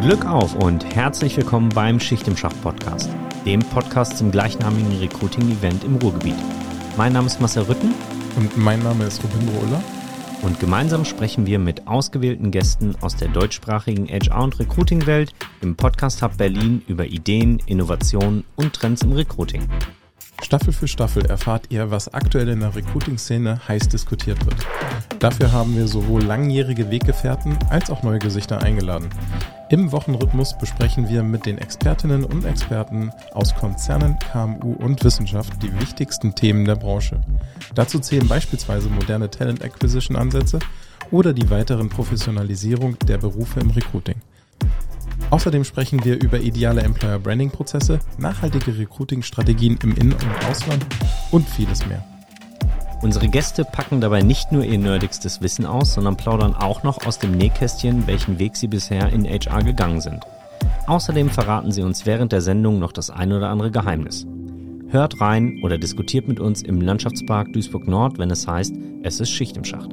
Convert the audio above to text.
Glück auf und herzlich willkommen beim Schicht im Schacht Podcast, dem Podcast zum gleichnamigen Recruiting-Event im Ruhrgebiet. Mein Name ist Marcel Rütten. Und mein Name ist Rubindo Uller. Und gemeinsam sprechen wir mit ausgewählten Gästen aus der deutschsprachigen HR- und Recruiting-Welt im Podcast Hub Berlin über Ideen, Innovationen und Trends im Recruiting. Staffel für Staffel erfahrt ihr, was aktuell in der Recruiting-Szene heiß diskutiert wird. Dafür haben wir sowohl langjährige Weggefährten als auch neue Gesichter eingeladen. Im Wochenrhythmus besprechen wir mit den Expertinnen und Experten aus Konzernen, KMU und Wissenschaft die wichtigsten Themen der Branche. Dazu zählen beispielsweise moderne Talent Acquisition Ansätze oder die weiteren Professionalisierung der Berufe im Recruiting. Außerdem sprechen wir über ideale Employer Branding Prozesse, nachhaltige Recruiting Strategien im In- und Ausland und vieles mehr. Unsere Gäste packen dabei nicht nur ihr nerdigstes Wissen aus, sondern plaudern auch noch aus dem Nähkästchen, welchen Weg sie bisher in HR gegangen sind. Außerdem verraten sie uns während der Sendung noch das ein oder andere Geheimnis. Hört rein oder diskutiert mit uns im Landschaftspark Duisburg Nord, wenn es heißt, es ist Schicht im Schacht.